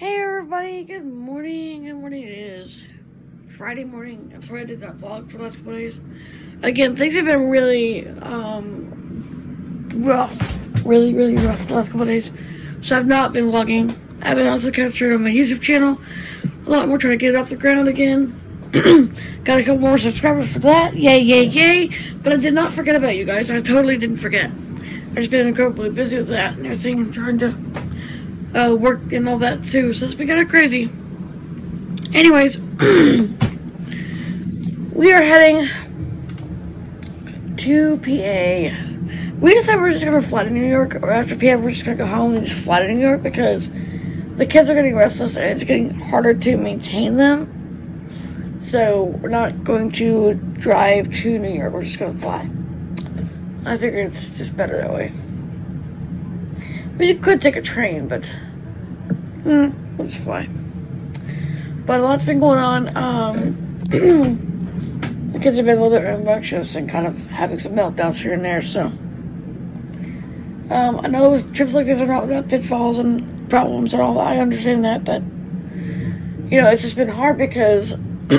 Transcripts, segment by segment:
Hey everybody, good morning. Good morning. It is Friday morning. I'm sorry I did not vlog for the last couple days. Again, things have been really um rough. Really, really rough the last couple days. So I've not been vlogging. I've been also captured on my YouTube channel. A lot more trying to get it off the ground again. Got a couple more subscribers for that. Yay, yay, yay. But I did not forget about you guys. I totally didn't forget. I've just been incredibly busy with that and everything and trying to uh, work and all that too. So it's been kind of crazy. Anyways, we are heading to PA. We decided we're just gonna fly to New York, or after PA, we're just gonna go home and just fly to New York because the kids are getting restless and it's getting harder to maintain them. So we're not going to drive to New York. We're just gonna fly. I figure it's just better that way. We could take a train, but hmm, we'll fly. But a lot's been going on. Um, the kids have been a little bit rambunctious and kind of having some meltdowns here and there. So um, I know those trips like this are not without pitfalls and problems and all. I understand that, but you know, it's just been hard because we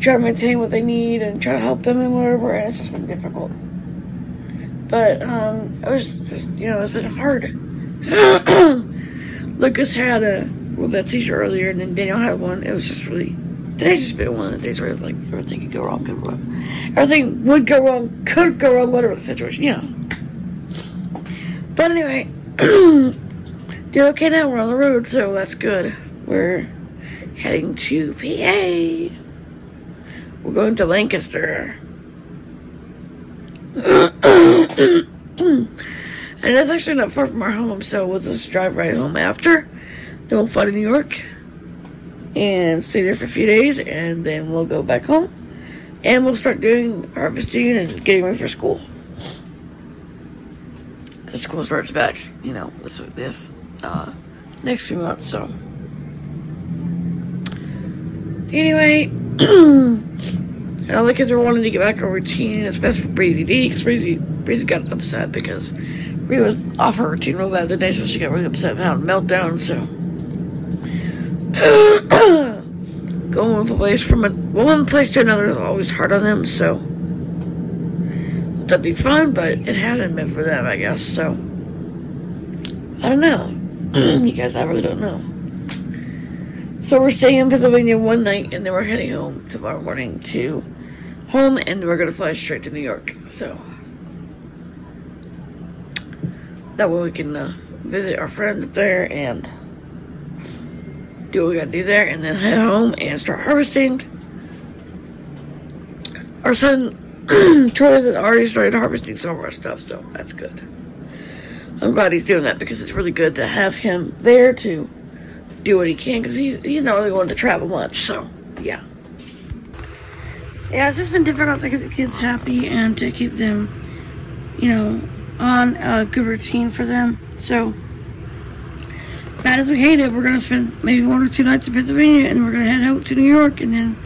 try to maintain what they need and try to help them and whatever, and it's just been difficult. But um, it was just, you know, it's been hard. Lucas had a well that seizure earlier, and then Daniel had one. It was just really today's just been one of the days where like everything could go wrong, could go wrong. Everything would go wrong, could go wrong, whatever the situation, you know. But anyway, doing okay now. We're on the road, so that's good. We're heading to PA. We're going to Lancaster. and that's actually not far from our home, so we'll just drive right home after. Then we'll fly to New York and stay there for a few days, and then we'll go back home. And we'll start doing harvesting and getting ready for school. The school starts back, you know, this this uh, next few months, so. Anyway, all the kids are wanting to get back a routine, and it's best for Breezy D, because Breezy, Breezy got upset because Bree was off her routine real bad the day, so she got really upset and had a meltdown, so. Going from place from a one place to another is always hard on them, so. That'd be fun, but it hasn't been for them, I guess, so. I don't know. you guys, I really don't know. So we're staying in Pennsylvania one night, and then we're heading home tomorrow morning to home, and then we're gonna fly straight to New York. So that way we can uh, visit our friends up there and do what we gotta do there, and then head home and start harvesting. Our son Troy has already started harvesting some of our stuff, so that's good. I'm glad he's doing that because it's really good to have him there to do what he can because he's he's not really going to travel much. So yeah, yeah, it's just been difficult to keep the kids happy and to keep them, you know, on a good routine for them. So bad as we hate it, we're gonna spend maybe one or two nights in Pennsylvania and we're gonna head out to New York and then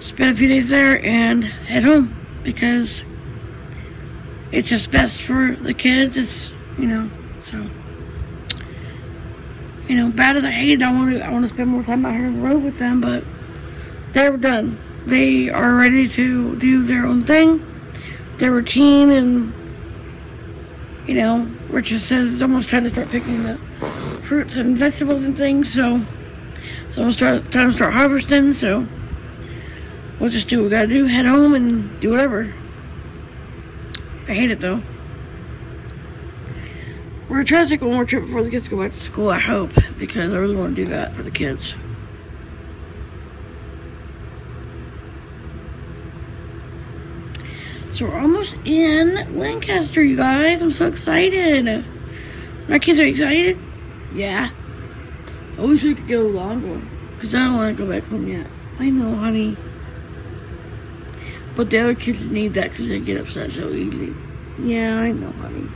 spend a few days there and head home because it's just best for the kids. It's you know so you know, bad as I hate it, I want to I want to spend more time out here on the road with them, but they're done. They are ready to do their own thing, their routine, and you know, Richard says it's almost time to start picking the fruits and vegetables and things. So, it's almost start, time to start harvesting. So, we'll just do what we gotta do, head home, and do whatever. I hate it though. We're gonna try to take one more trip before the kids go back to school, I hope, because I really want to do that for the kids. So we're almost in Lancaster, you guys. I'm so excited. My kids are excited? Yeah. I wish we could go longer, because I don't want to go back home yet. I know, honey. But the other kids need that because they get upset so easily. Yeah, I know, honey.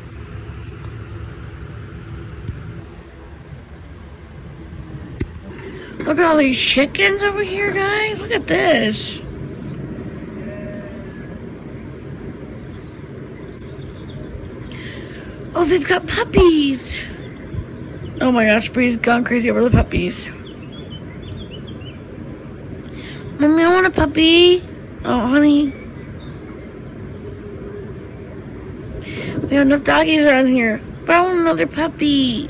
Look at all these chickens over here, guys. Look at this. They've got puppies. Oh my gosh, Bree's gone crazy over the puppies. Mommy, I want a puppy. Oh, honey. We have enough doggies around here. But I want another puppy.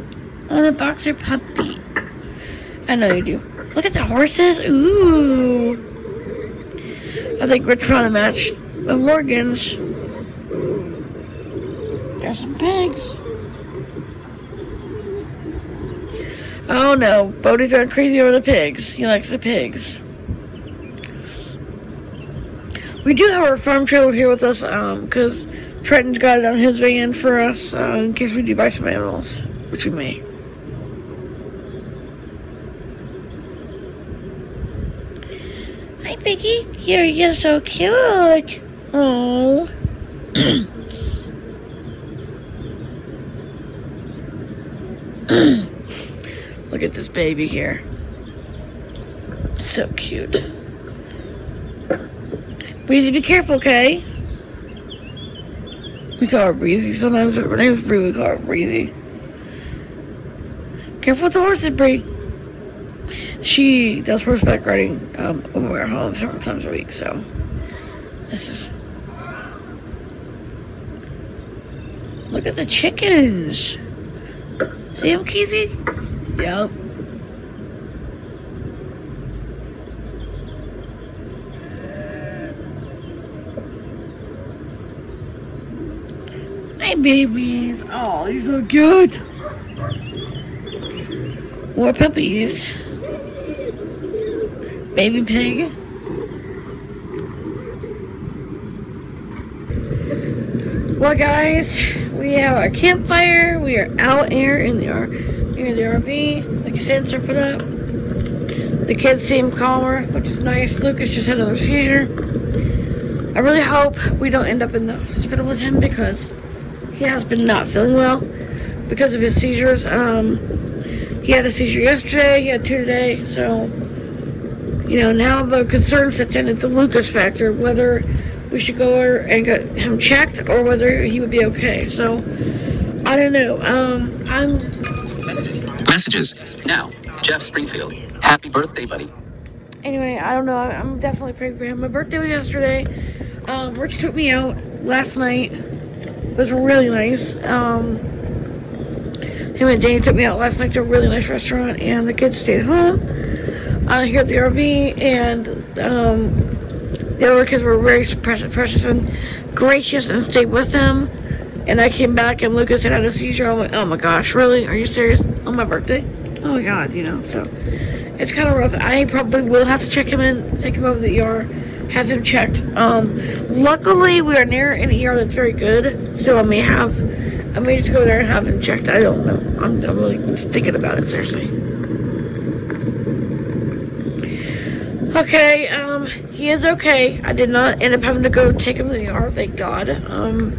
I want a boxer puppy. I know you do. Look at the horses. Ooh. I think we're trying to match the Morgans. Some pigs. Oh no, Bodie's going crazy over the pigs. He likes the pigs. We do have our farm trailer here with us, um, because Trenton's got it on his van for us, uh, in case we do buy some animals, which we may. Hi, Piggy. You're, you're so cute. Oh. Look at this baby here. So cute. Breezy, be careful, okay? We call her Breezy. Sometimes her name's Bree, we call her Breezy. Careful with the horses, Bree. She does horseback riding um, over our home several times a week, so this is. Look at the chickens. See them, Keezy? Yep. Hey, babies. Oh, these are cute. More puppies. Baby pig. Well, guys, we have our campfire. We are out here in the, in the RV. The tents are put up. The kids seem calmer, which is nice. Lucas just had another seizure. I really hope we don't end up in the hospital with him because he has been not feeling well because of his seizures. Um, he had a seizure yesterday, he had two today, so, you know, now the concern sets in, it's a Lucas factor, whether we should go over and get him checked or whether he would be okay, so, I don't know, um, I'm, Messages. Now, Jeff Springfield. Happy birthday, buddy. anyway, I don't know, I'm definitely praying for him. My birthday was yesterday, um, Rich took me out last night, it was really nice, um, him and Danny took me out last night to a really nice restaurant, and the kids stayed home uh, here at the RV, and um, the other kids were very precious, and gracious and stayed with them. And I came back, and Lucas had had a seizure. I'm like, oh my gosh, really? Are you serious? On my birthday? Oh my god, you know, so it's kind of rough. I probably will have to check him in, take him over to the ER, have him checked. Um, luckily, we are near an ER that's very good, so I may have, I may just go there and have him checked. I don't know. I'm, I'm really thinking about it, seriously. Okay, um, he is okay. I did not end up having to go take him to the ER, thank God. Um,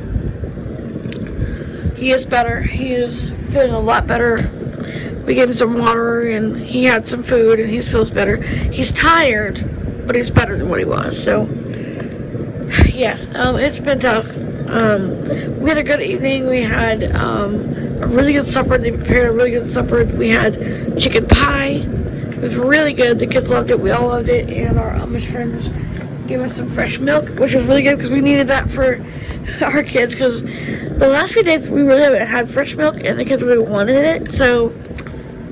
he is better. He is feeling a lot better. We gave him some water and he had some food and he feels better. He's tired, but he's better than what he was. So, yeah, um, it's been tough. Um, we had a good evening. We had um, a really good supper. They prepared a really good supper. We had chicken pie. It was really good. The kids loved it. We all loved it. And our Amish friends gave us some fresh milk, which was really good because we needed that for our kids. Because the last few days we really haven't had fresh milk, and the kids really wanted it. So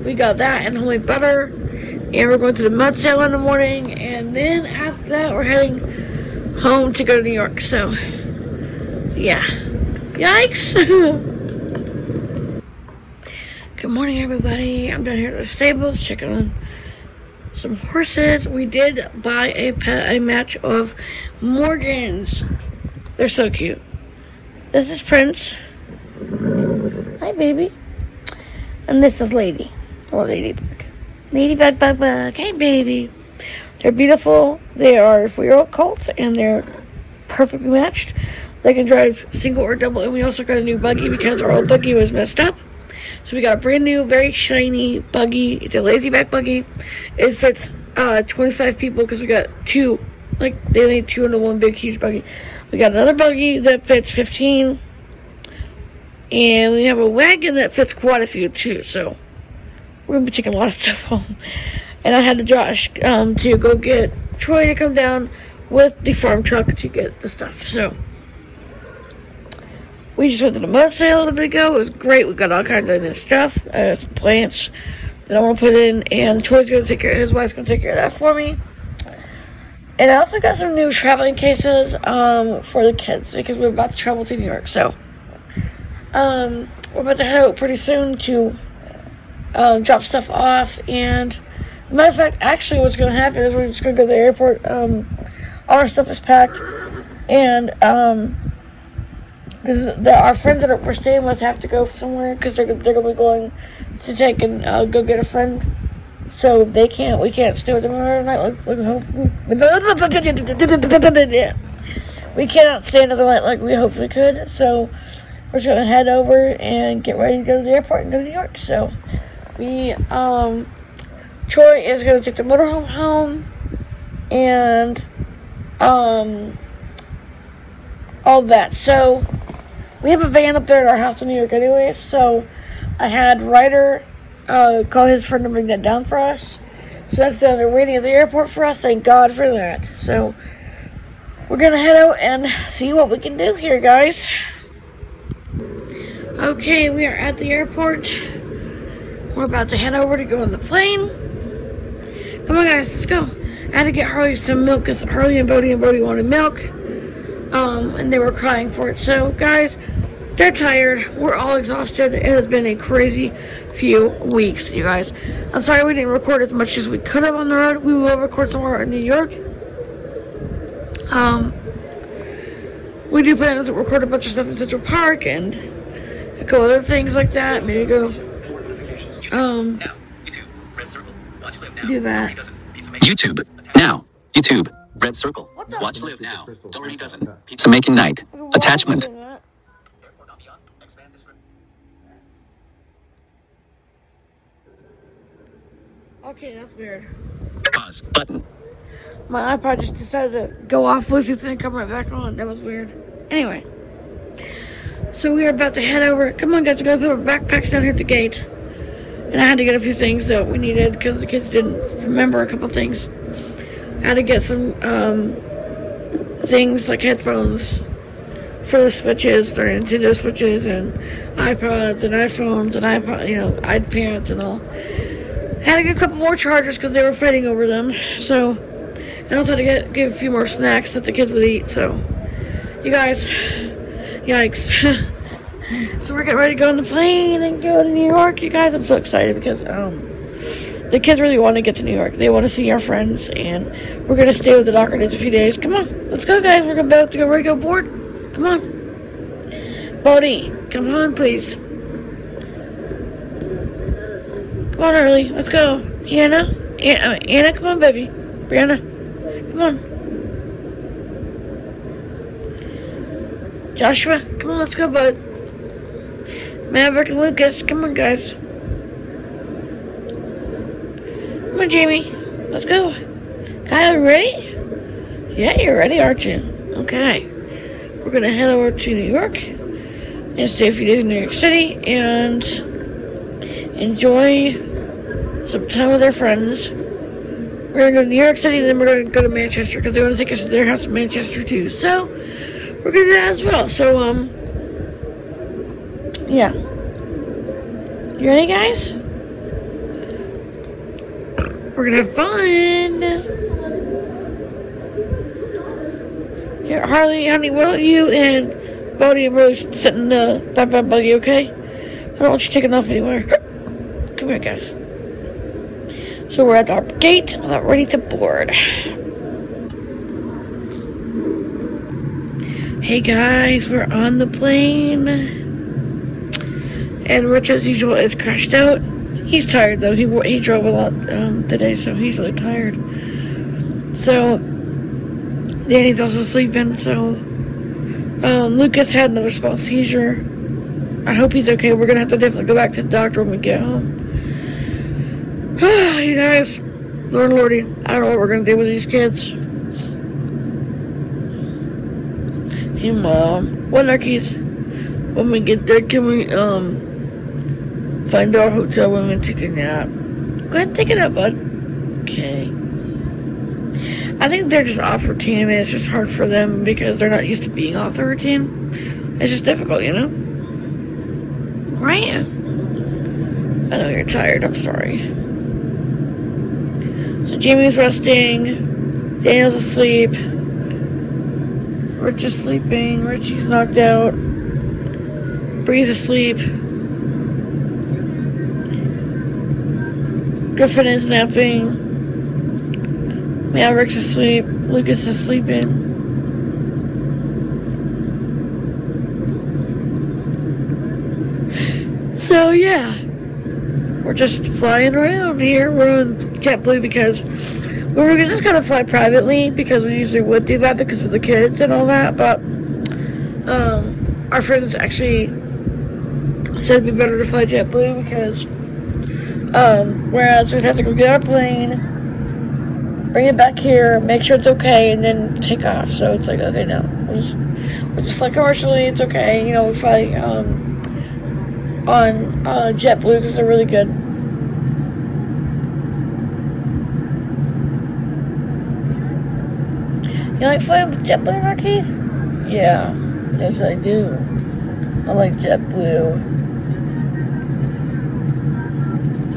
we got that and homemade butter. And we're going to the mud sale in the morning. And then after that, we're heading home to go to New York. So, yeah. Yikes! Good morning, everybody. I'm down here at the stables checking on some horses. We did buy a pet, a match of Morgans. They're so cute. This is Prince. Hi, baby. And this is Lady. Oh, or Ladybug. Ladybug, bug, bug. Hey, baby. They're beautiful. They are four-year-old colts, and they're perfectly matched. They can drive single or double, and we also got a new buggy because our old buggy was messed up. So we got a brand new, very shiny buggy. It's a lazy back buggy. It fits uh, 25 people because we got two, like they need two into one big huge buggy. We got another buggy that fits 15, and we have a wagon that fits quite a few too. So we're gonna be taking a lot of stuff home. And I had to Josh um, to go get Troy to come down with the farm truck to get the stuff. So we just went to the mud sale a little bit ago. It was great. We got all kinds of new stuff, uh, some plants that I want to put in, and Troy's gonna take care. His wife's gonna take care of that for me. And I also got some new traveling cases um, for the kids because we're about to travel to New York. So um, we're about to head out pretty soon to um, drop stuff off. And matter of fact, actually, what's going to happen is we're just going to go to the airport. Um, all our stuff is packed, and because our friends that we're staying with have to go somewhere because they're they're to be going to take and uh, go get a friend. So they can't, we can't stay with them another night. Like, like, we cannot stay another night like we we could. So we're just gonna head over and get ready to go to the airport and go to New York. So we, um, Troy is gonna take the motorhome home and, um, all that. So we have a van up there at our house in New York anyway. So I had Ryder uh, call his friend to bring that down for us. So that's down there waiting at the airport for us. Thank God for that. So we're gonna head out and see what we can do here, guys. Okay, we are at the airport. We're about to head over to go on the plane. Come on, guys, let's go. I had to get Harley some milk because Harley and Bodie and Bodie wanted milk. Um, and they were crying for it. So, guys, they're tired. We're all exhausted. It has been a crazy few weeks, you guys. I'm sorry we didn't record as much as we could have on the road. We will record somewhere in New York. Um, we do plan to record a bunch of stuff in Central Park and a couple other things like that. Maybe go, um, do that. YouTube. Now. YouTube. Red circle. Watch live now. Doherty doesn't. Pizza making night. Attachment. Okay, that's weird. Pause. Button. My iPod just decided to go off Bluetooth and come right back on. That was weird. Anyway. So we are about to head over. Come on, guys. We gotta put our backpacks down here at the gate. And I had to get a few things that we needed because the kids didn't remember a couple things. I had to get some um, things like headphones for the switches, their Nintendo switches, and iPods and iPhones and iPod, you know, iPads and all. I had to get a couple more chargers because they were fighting over them. So, and also had to get, get a few more snacks that the kids would eat. So, you guys, yikes. so we're getting ready to go on the plane and go to New York. You guys, I'm so excited because um, the kids really want to get to New York. They want to see our friends, and we're gonna stay with the Dohertys a few days. Come on, let's go, guys. We're about to go ready to go board. Come on, Bodie, come on, please. Come on, Early. Let's go. Anna. Anna, uh, Anna come on, baby. Brianna. Come on. Joshua. Come on, let's go, bud. Maverick and Lucas. Come on, guys. Come on, Jamie. Let's go. Kyle, ready? Yeah, you're ready, aren't you? Okay. We're going to head over to New York and stay a few days in New York City and enjoy some time with their friends. We're gonna go to New York City, and then we're gonna go to Manchester because they want to take us to their house in Manchester too. So we're gonna do that as well. So um, yeah. You ready, guys? We're gonna have fun. Here, Harley, honey, will you and Bodie and Rose sit in the back buggy, okay? I don't want you taking off anywhere. Here, guys. So we're at our gate, not ready to board. Hey guys, we're on the plane. And Rich, as usual, is crashed out. He's tired though. He he drove a lot um, today, so he's really tired. So Danny's also sleeping. So um, Lucas had another small seizure. I hope he's okay. We're gonna have to definitely go back to the doctor when we get home. You guys, Lord Lordy, I don't know what we're gonna do with these kids. Hey mom, what are keys? When we get there, can we um find our hotel room and take a nap. Go ahead and take a nap, bud. Okay. I think they're just off routine. Mean, it's just hard for them because they're not used to being off the routine. It's just difficult, you know? Right? I know you're tired. I'm sorry. So Jamie's resting. Daniel's asleep. Rich is sleeping. Richie's knocked out. Bree's asleep. Griffin is napping. Maverick's asleep. Lucas is sleeping. So yeah, we're just flying around here. We're on JetBlue because we were just gonna fly privately because we usually would do that because of the kids and all that. But um, our friends actually said it'd be better to fly JetBlue because um, whereas we'd have to go get our plane, bring it back here, make sure it's okay, and then take off. So it's like okay, no, we'll just, we'll just fly commercially. It's okay, you know. We fly um, on uh, JetBlue because they're really good. You like flying with JetBlue, in our Marquise? Yeah, yes I do. I like JetBlue.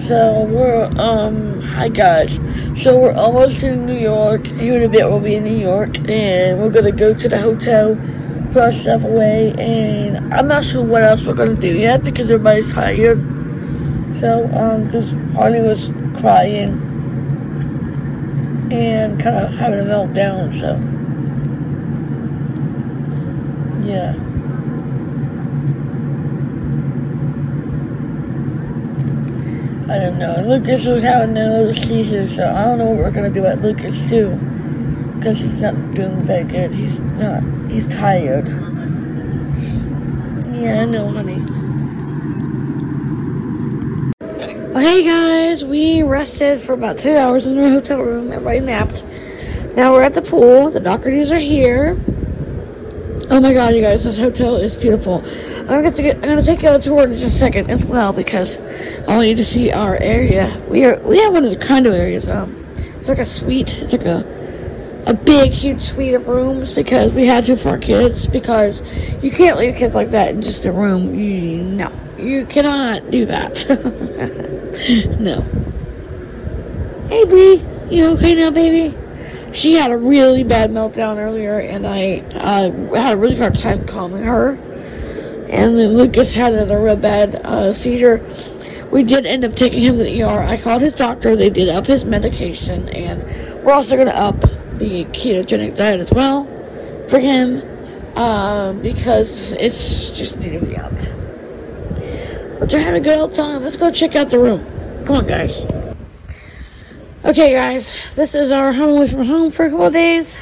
So we're, um, hi guys. So we're almost in New York. Here in a bit we'll be in New York and we're gonna go to the hotel our stuff away, and I'm not sure what else we're gonna do yet because everybody's tired. So, um, because Harley was crying and kind of having a meltdown, so yeah. I don't know. Lucas was having another seizure, so I don't know what we're gonna do at Lucas too because he's not doing very good. He's not. He's tired. Yeah, I know, honey. Okay, guys, we rested for about two hours in our hotel room. Everybody napped. Now we're at the pool. The Dohertys are here. Oh my god, you guys, this hotel is beautiful. I'm gonna get. I'm gonna take you on a tour in just a second as well because I want you to see our area. We are. We have one of the condo areas. Um, it's like a suite. It's like a a big, huge suite of rooms because we had to for kids because you can't leave kids like that in just a room. You, no, you cannot do that. no. Hey, Bree, you okay now, baby? She had a really bad meltdown earlier, and I uh, had a really hard time calming her. And then Lucas had another real bad uh, seizure. We did end up taking him to the ER. I called his doctor. They did up his medication, and we're also going to up the ketogenic diet as well for him um, because it's just needed to be out. But they're having a good old time. Let's go check out the room. Come on, guys. Okay, guys, this is our home away from home for a couple days.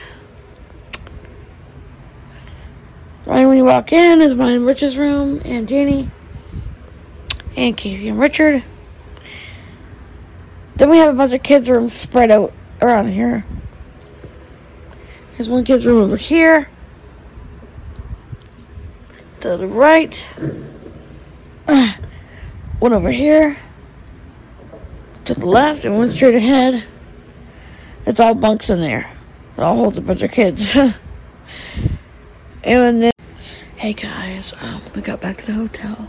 Right when you walk in is mine and Rich's room, and Danny, and Casey and Richard. Then we have a bunch of kids' rooms spread out around here. There's one kid's room over here. To the right. One over here. To the left and one straight ahead. It's all bunks in there. It all holds a bunch of kids. and then, hey guys, um, we got back to the hotel.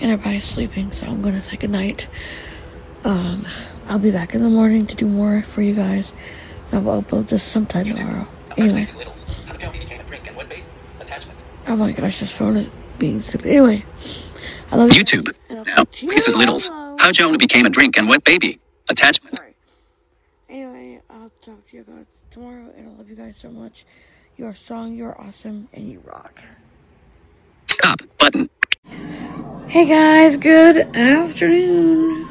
And everybody's sleeping, so I'm gonna say goodnight. Um, I'll be back in the morning to do more for you guys. Oh, I'll upload this sometime tomorrow. Anyway. Oh my gosh, this phone is being stupid. Anyway, I love YouTube. Now, this is Littles. How Jonah became a drink and wet baby. Attachment. Sorry. Anyway, I'll talk to you guys tomorrow, and I love you guys so much. You are strong, you are awesome, and you rock. Stop button. Hey guys, good afternoon.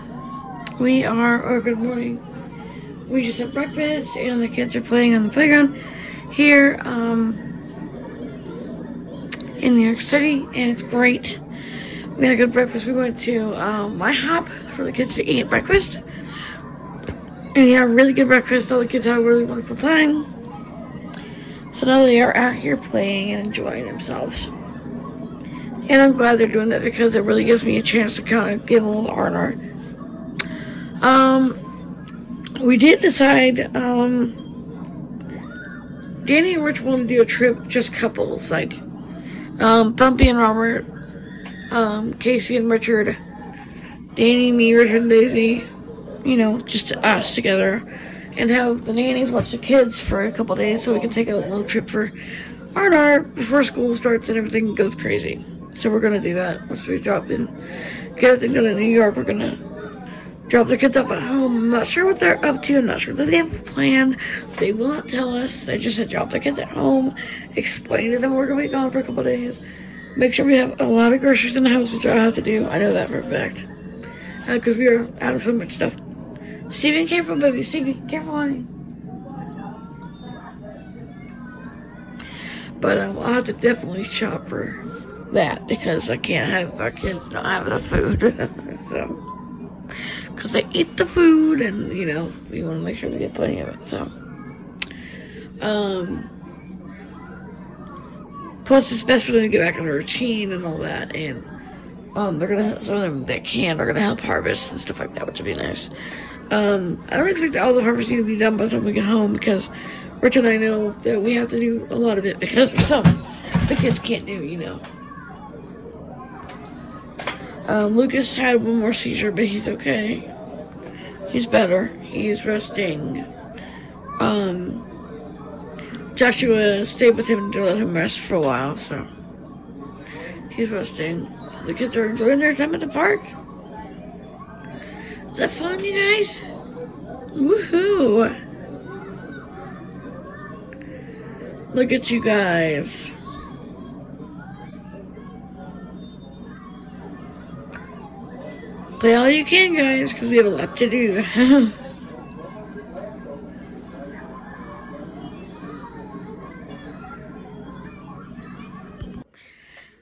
We are, or good morning we just had breakfast and the kids are playing on the playground here um, in New York City and it's great. We had a good breakfast. We went to um, IHOP for the kids to eat breakfast. And yeah, really good breakfast. All the kids had a really wonderful time. So now they are out here playing and enjoying themselves. And I'm glad they're doing that because it really gives me a chance to kind of give a little R&R. Um, we did decide, um, Danny and Rich want to do a trip, just couples, like, um, Bumpy and Robert, um, Casey and Richard, Danny, me, Richard, and Daisy, you know, just us together, and have the nannies watch the kids for a couple days so we can take a little trip for R&R before school starts and everything goes crazy. So we're gonna do that once we drop in, get everything done in New York. We're gonna drop the kids up at home. I'm not sure what they're up to. I'm not sure that they have a plan. They will not tell us. They just said drop the kids at home, explain to them we're gonna be gone for a couple days, make sure we have a lot of groceries in the house, which I have to do. I know that for a fact because uh, we are out of so much stuff. Steven, careful, baby. Steven, careful, honey. But um, I'll have to definitely shop for that because I can't have our kids not have the food. so, because they eat the food and, you know, we want to make sure we get plenty of it. So, um, plus it's best for them to get back in a routine and all that. And, um, they're gonna, some of them that can, are gonna help harvest and stuff like that, which would be nice. Um, I don't expect all the harvesting to be done by the time we get home because Rich and I know that we have to do a lot of it because some the kids can't do, you know. Um, Lucas had one more seizure, but he's okay. He's better. He's resting. Um, Joshua stayed with him to let him rest for a while, so he's resting. So the kids are enjoying their time at the park. Is that fun, you guys? Woohoo! Look at you guys. Play all you can, guys, because we have a lot to do.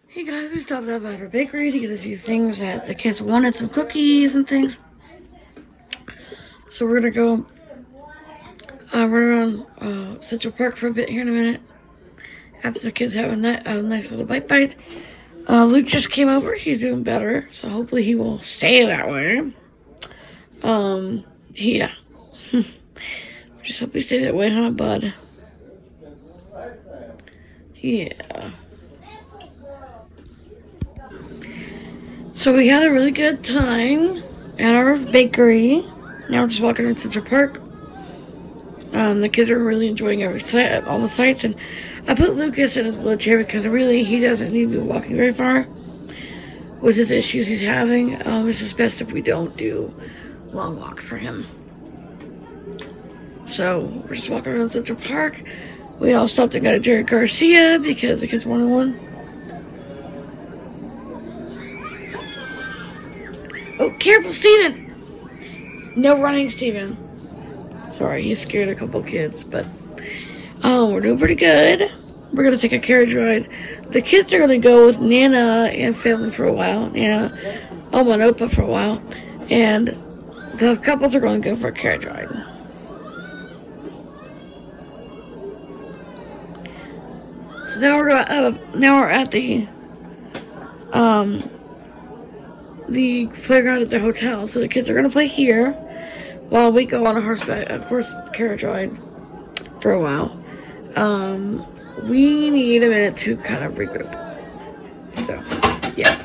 hey guys, we stopped up at our bakery to get a few things that the kids wanted, some cookies and things. So we're gonna go uh, run around uh, Central Park for a bit here in a minute. After the kids have a, ni a nice little bite bite. Uh, Luke just came over. He's doing better. So hopefully he will stay that way. Um, yeah. just hope he stays that way, huh, bud? Yeah. So we had a really good time at our bakery. Now we're just walking in Central Park. Um, the kids are really enjoying every all the sights and I put Lucas in his wheelchair because really he doesn't need to be walking very far with his issues he's having. Um, it's just best if we don't do long walks for him. So we're just walking around Central Park. We all stopped and got a Cherry Garcia because the kids wanted one. Oh, careful, Steven! No running, Steven. Sorry, he scared a couple kids, but oh, we're doing pretty good. We're gonna take a carriage ride. The kids are gonna go with Nana and family for a while. Nana, Oma and Opa for a while, and the couples are to go for a carriage ride. So now we're uh, now we're at the um the playground at the hotel. So the kids are gonna play here while we go on a horseback, a horse carriage ride for a while. Um, we need a minute to kind of regroup. So, yeah.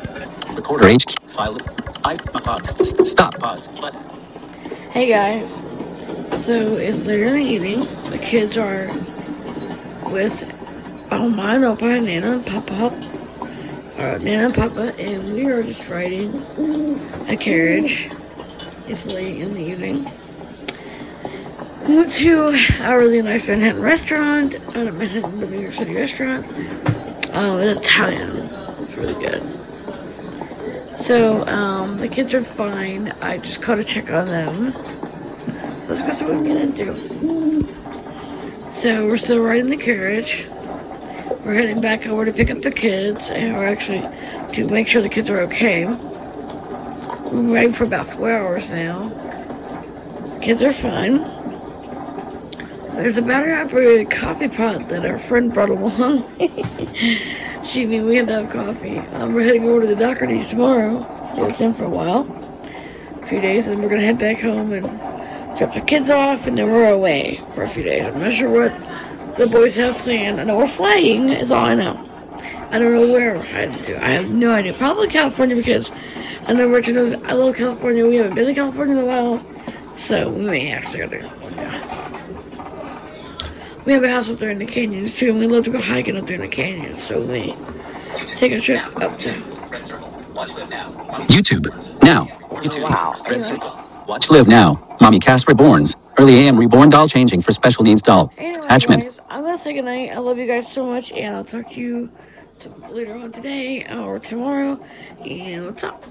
Recorder HQ. File. I pause. Stop. Pause. But. Hey guys. So it's later in the evening. The kids are with Oma and Opa, Nana and Papa, uh, Nana and Papa, and we are just riding a carriage it's late in the evening. We went to a really nice Manhattan restaurant, a Manhattan, New York City restaurant. Um, it's Italian. It's really good. So, um, the kids are fine. I just caught a check on them. Let's go see what we get into. So, we're still riding the carriage. We're heading back over to pick up the kids, and we're actually to make sure the kids are okay. We've been waiting for about four hours now. Kids are fine. There's a battery operated coffee pot that our friend brought along. She me, we have to have coffee. Um, we're heading over to the Doherty's tomorrow. Stay with them for a while. A few days, and we're gonna head back home and drop the kids off, and then we're away for a few days. I'm not sure what the boys have planned. I know we're flying, is all I know. I don't know where we're heading to. I have no idea. Probably California because I know Richard knows I love California. We haven't been to California in a while, so we may actually go California. We have a house up there in the canyons too, and we love to go hiking up there in the canyons, so we take a trip up to. Red Circle. Watch Live Now. YouTube. Now. YouTube. Wow. Red Circle. Watch Live Now. Mommy Cast Reborns. Early AM Reborn doll changing for special needs doll. Anyway, Attachment. guys, I'm gonna say goodnight. I love you guys so much, and I'll talk to you t- later on today or tomorrow. And what's up?